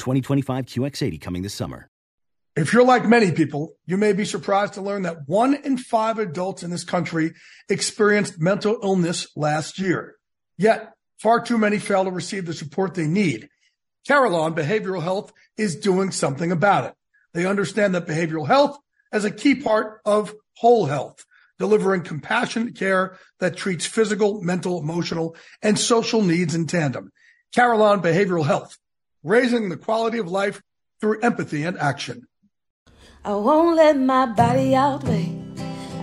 2025 QX80 coming this summer. If you're like many people, you may be surprised to learn that one in five adults in this country experienced mental illness last year. Yet, far too many fail to receive the support they need. Carelon Behavioral Health is doing something about it. They understand that behavioral health is a key part of whole health, delivering compassionate care that treats physical, mental, emotional, and social needs in tandem. Carelon Behavioral Health raising the quality of life through empathy and action. I won't let my body outweigh,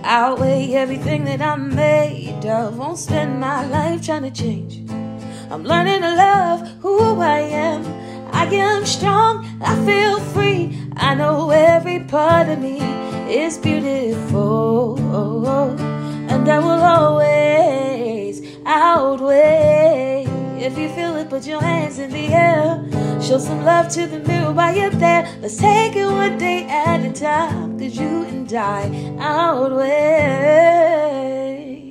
outweigh everything that I'm made of. Won't spend my life trying to change. I'm learning to love who I am. I am strong, I feel free. I know every part of me is beautiful. And I will always outweigh. If you feel it, put your hands in the air. Show some love to the mirror while you're there. Let's take it one day at a time. Cause you and I outweigh.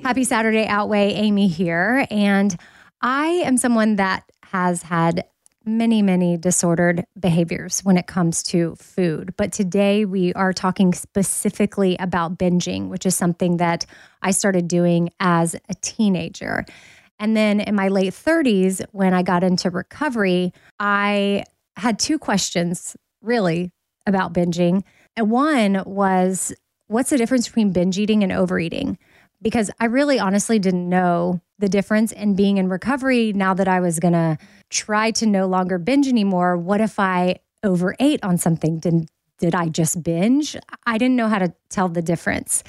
Happy Saturday, Outweigh. Amy here. And I am someone that has had many, many disordered behaviors when it comes to food. But today we are talking specifically about binging, which is something that I started doing as a teenager. And then in my late 30s, when I got into recovery, I had two questions really about binging. And one was, what's the difference between binge eating and overeating? Because I really honestly didn't know the difference in being in recovery now that I was going to try to no longer binge anymore. What if I overate on something? Did, did I just binge? I didn't know how to tell the difference.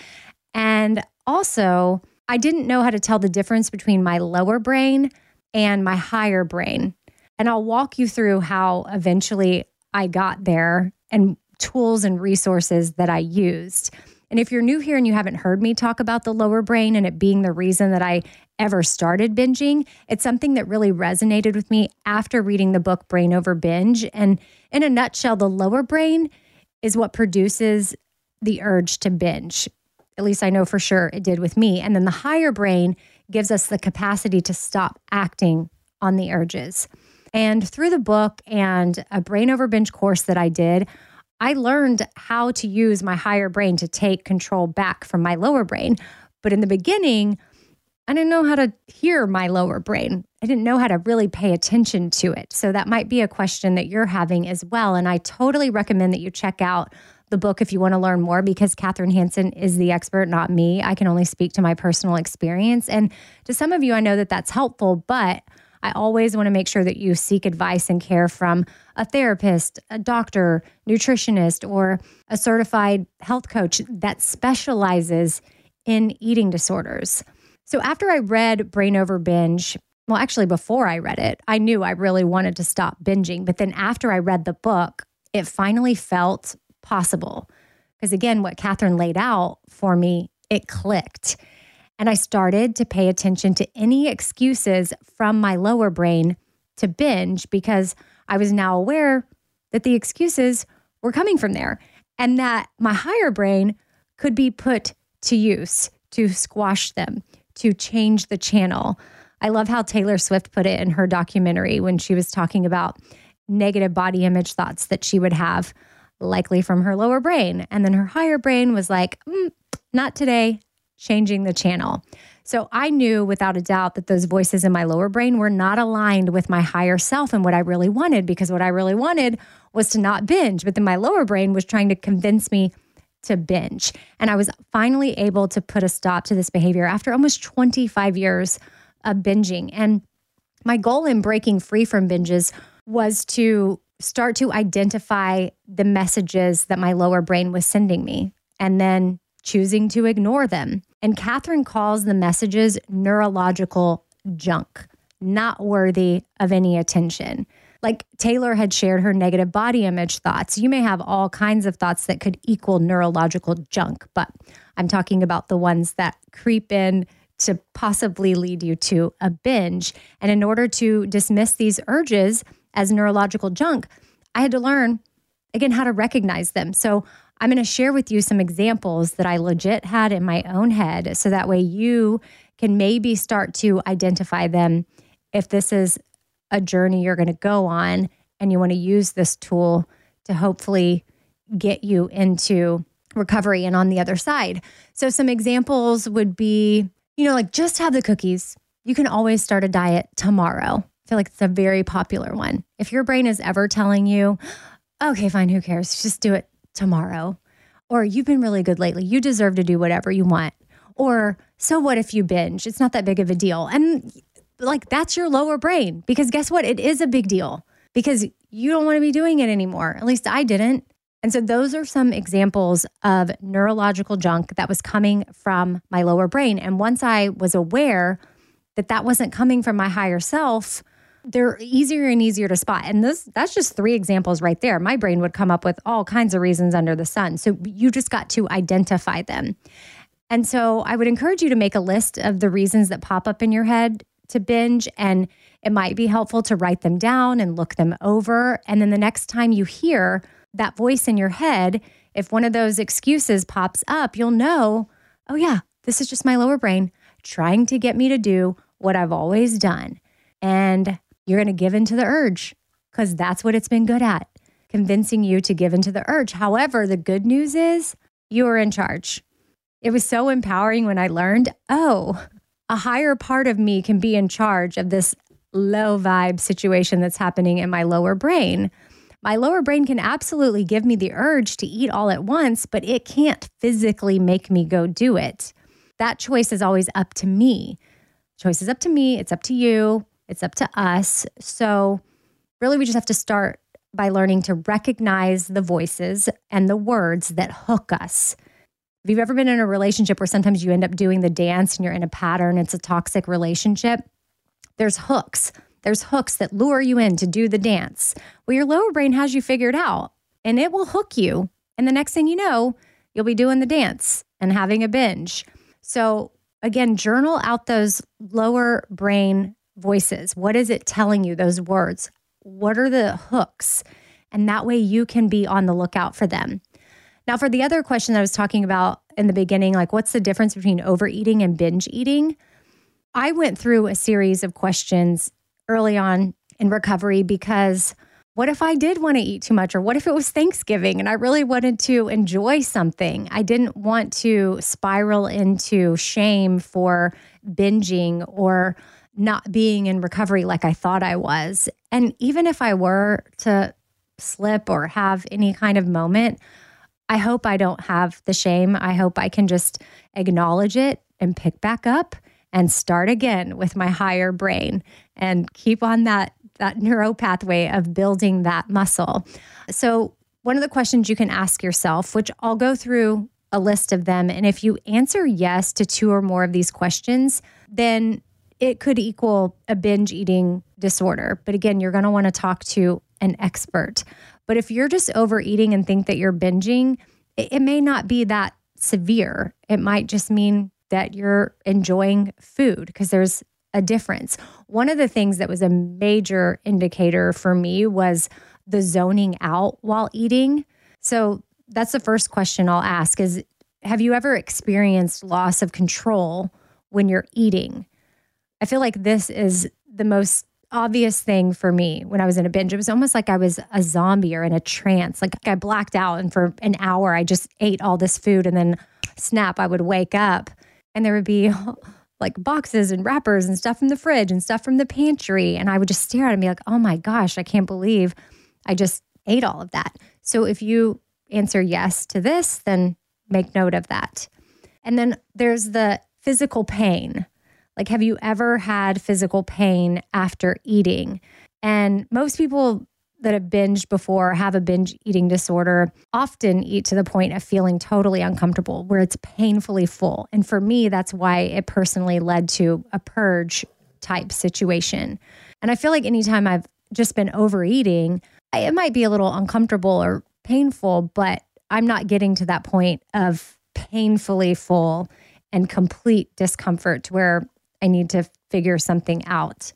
And also, I didn't know how to tell the difference between my lower brain and my higher brain. And I'll walk you through how eventually I got there and tools and resources that I used. And if you're new here and you haven't heard me talk about the lower brain and it being the reason that I ever started binging, it's something that really resonated with me after reading the book Brain Over Binge. And in a nutshell, the lower brain is what produces the urge to binge. At least I know for sure it did with me. And then the higher brain gives us the capacity to stop acting on the urges. And through the book and a brain over binge course that I did, I learned how to use my higher brain to take control back from my lower brain. But in the beginning, I didn't know how to hear my lower brain. I didn't know how to really pay attention to it. So that might be a question that you're having as well. And I totally recommend that you check out the book if you want to learn more because Kathryn Hansen is the expert, not me. I can only speak to my personal experience. And to some of you, I know that that's helpful, but I always want to make sure that you seek advice and care from a therapist, a doctor, nutritionist, or a certified health coach that specializes in eating disorders. So after I read Brain Over Binge, well, actually, before I read it, I knew I really wanted to stop binging. But then after I read the book, it finally felt possible. Because again, what Kathryn laid out for me, it clicked. And I started to pay attention to any excuses from my lower brain to binge because I was now aware that the excuses were coming from there and that my higher brain could be put to use to squash them, to change the channel. I love how Taylor Swift put it in her documentary when she was talking about negative body image thoughts that she would have likely from her lower brain. And then her higher brain was like, mm, not today, changing the channel. So I knew without a doubt that those voices in my lower brain were not aligned with my higher self and what I really wanted, because what I really wanted was to not binge. But then my lower brain was trying to convince me to binge. And I was finally able to put a stop to this behavior after almost 25 years of binging. And my goal in breaking free from binges was to start to identify the messages that my lower brain was sending me and then choosing to ignore them. And Kathryn calls the messages neurological junk, not worthy of any attention. Like Taylor had shared her negative body image thoughts. You may have all kinds of thoughts that could equal neurological junk, but I'm talking about the ones that creep in to possibly lead you to a binge. And in order to dismiss these urges as neurological junk, I had to learn again how to recognize them. So I'm going to share with you some examples that I legit had in my own head so that way you can maybe start to identify them if this is a journey you're going to go on and you want to use this tool to hopefully get you into recovery and on the other side. So, some examples would be, you know, like just have the cookies. You can always start a diet tomorrow. I feel like it's a very popular one. If your brain is ever telling you, okay, fine, who cares? Just do it tomorrow. Or you've been really good lately. You deserve to do whatever you want. Or so what if you binge? It's not that big of a deal. And like that's your lower brain because guess what? It is a big deal because you don't want to be doing it anymore. At least I didn't. And so those are some examples of neurological junk that was coming from my lower brain. And once I was aware that that wasn't coming from my higher self, they're easier and easier to spot. And this that's just three examples right there. My brain would come up with all kinds of reasons under the sun. So you just got to identify them. And so I would encourage you to make a list of the reasons that pop up in your head to binge and it might be helpful to write them down and look them over. And then the next time you hear that voice in your head, if one of those excuses pops up, you'll know, oh, yeah, this is just my lower brain trying to get me to do what I've always done. And you're going to give in to the urge because that's what it's been good at, convincing you to give in to the urge. However, the good news is you are in charge. It was so empowering when I learned, oh, a higher part of me can be in charge of this low vibe situation that's happening in my lower brain. My lower brain can absolutely give me the urge to eat all at once, but it can't physically make me go do it. That choice is always up to me. Choice is up to me, it's up to you, it's up to us. So, really, we just have to start by learning to recognize the voices and the words that hook us if you've ever been in a relationship where sometimes you end up doing the dance and you're in a pattern, it's a toxic relationship, there's hooks. There's hooks that lure you in to do the dance. Well, your lower brain has you figured out and it will hook you. And the next thing you know, you'll be doing the dance and having a binge. So, again, journal out those lower brain voices. What is it telling you, those words? What are the hooks? And that way you can be on the lookout for them. Now, for the other question that I was talking about in the beginning, like what's the difference between overeating and binge eating? I went through a series of questions early on in recovery because what if I did want to eat too much? Or what if it was Thanksgiving and I really wanted to enjoy something? I didn't want to spiral into shame for binging or not being in recovery like I thought I was. And even if I were to slip or have any kind of moment, I hope I don't have the shame. I hope I can just acknowledge it and pick back up and start again with my higher brain and keep on that that neuro pathway of building that muscle. So, one of the questions you can ask yourself, which I'll go through a list of them, and if you answer yes to two or more of these questions, then it could equal a binge eating disorder. But again, you're going to want to talk to an expert. But if you're just overeating and think that you're binging, it, it may not be that severe. It might just mean that you're enjoying food because there's a difference. One of the things that was a major indicator for me was the zoning out while eating. So that's the first question I'll ask is have you ever experienced loss of control when you're eating? I feel like this is the most obvious thing for me when I was in a binge. It was almost like I was a zombie or in a trance. Like I blacked out and for an hour I just ate all this food and then snap, I would wake up and there would be like boxes and wrappers and stuff from the fridge and stuff from the pantry. And I would just stare at it and be like, oh my gosh, I can't believe I just ate all of that. So if you answer yes to this, then make note of that. And then there's the physical pain. Like, have you ever had physical pain after eating? And most people that have binged before have a binge eating disorder often eat to the point of feeling totally uncomfortable, where it's painfully full. And for me, that's why it personally led to a purge type situation. And I feel like anytime I've just been overeating, it might be a little uncomfortable or painful, but I'm not getting to that point of painfully full and complete discomfort to where I need to figure something out.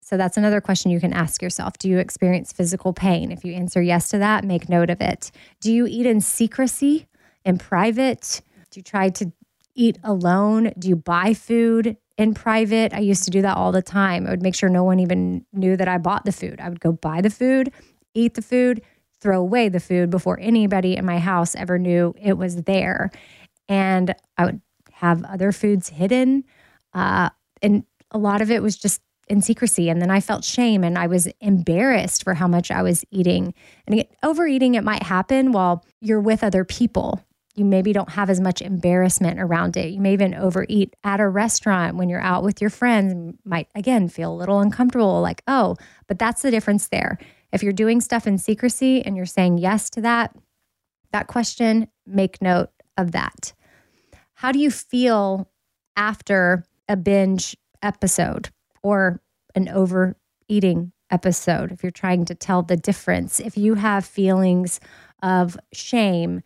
So that's another question you can ask yourself. Do you experience physical pain? If you answer yes to that, make note of it. Do you eat in secrecy, in private? Do you try to eat alone? Do you buy food in private? I used to do that all the time. I would make sure no one even knew that I bought the food. I would go buy the food, eat the food, throw away the food before anybody in my house ever knew it was there. And I would have other foods hidden. Uh, and a lot of it was just in secrecy. And then I felt shame and I was embarrassed for how much I was eating. And overeating, it might happen while you're with other people. You maybe don't have as much embarrassment around it. You may even overeat at a restaurant when you're out with your friends, might again feel a little uncomfortable, like, oh, but that's the difference there. If you're doing stuff in secrecy and you're saying yes to that, that question, make note of that. How do you feel after a binge episode? or an overeating episode, if you're trying to tell the difference, if you have feelings of shame,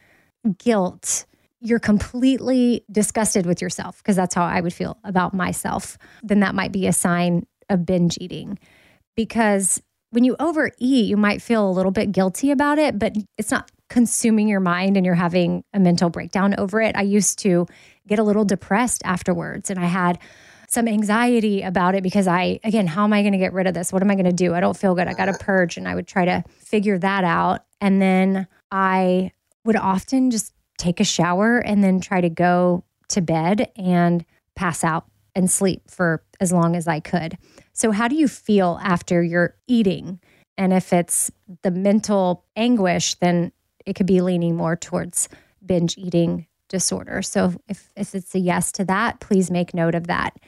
guilt, you're completely disgusted with yourself, because that's how I would feel about myself, then that might be a sign of binge eating. Because when you overeat, you might feel a little bit guilty about it, but it's not consuming your mind and you're having a mental breakdown over it. I used to get a little depressed afterwards, and I had some anxiety about it because I, again, how am I going to get rid of this? What am I going to do? I don't feel good. I got to purge. And I would try to figure that out. And then I would often just take a shower and then try to go to bed and pass out and sleep for as long as I could. So, how do you feel after you're eating? And if it's the mental anguish, then it could be leaning more towards binge eating disorder. So, if, if it's a yes to that, please make note of that.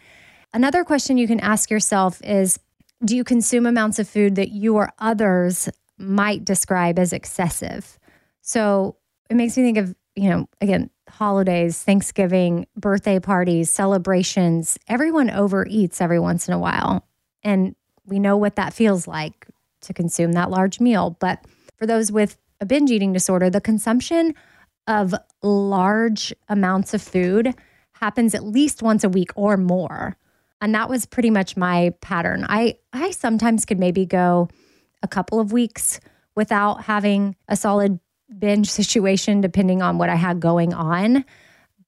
Another question you can ask yourself is Do you consume amounts of food that you or others might describe as excessive? So it makes me think of, you know, again, holidays, Thanksgiving, birthday parties, celebrations. Everyone overeats every once in a while. And we know what that feels like to consume that large meal. But for those with a binge eating disorder, the consumption of large amounts of food happens at least once a week or more. And that was pretty much my pattern. I I sometimes could maybe go a couple of weeks without having a solid binge situation depending on what I had going on.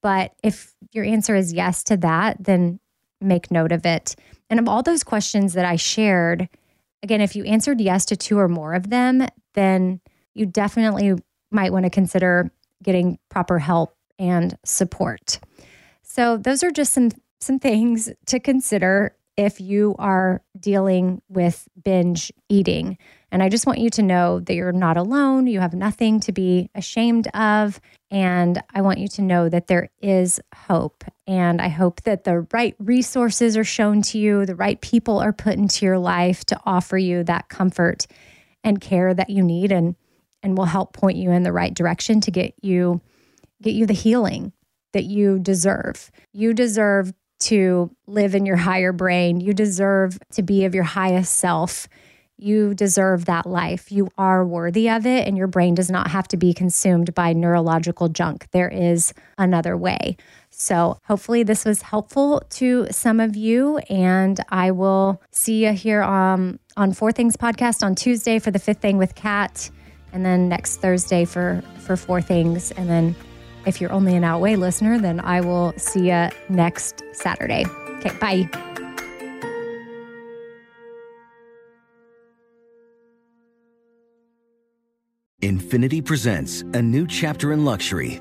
But if your answer is yes to that, then make note of it. And of all those questions that I shared, again, if you answered yes to two or more of them, then you definitely might want to consider getting proper help and support. So, those are just some some things to consider if you are dealing with binge eating. And I just want you to know that you're not alone. You have nothing to be ashamed of. And I want you to know that there is hope. And I hope that the right resources are shown to you, the right people are put into your life to offer you that comfort and care that you need and and will help point you in the right direction to get you get you the healing that you deserve. You deserve to live in your higher brain. You deserve to be of your highest self. You deserve that life. You are worthy of it, and your brain does not have to be consumed by neurological junk. There is another way. So, hopefully, this was helpful to some of you. And I will see you here um, on Four Things podcast on Tuesday for the fifth thing with Kat, and then next Thursday for for Four Things, and then if you're only an Outweigh listener, then I will see you next Saturday. Okay, bye. Infiniti presents a new chapter in luxury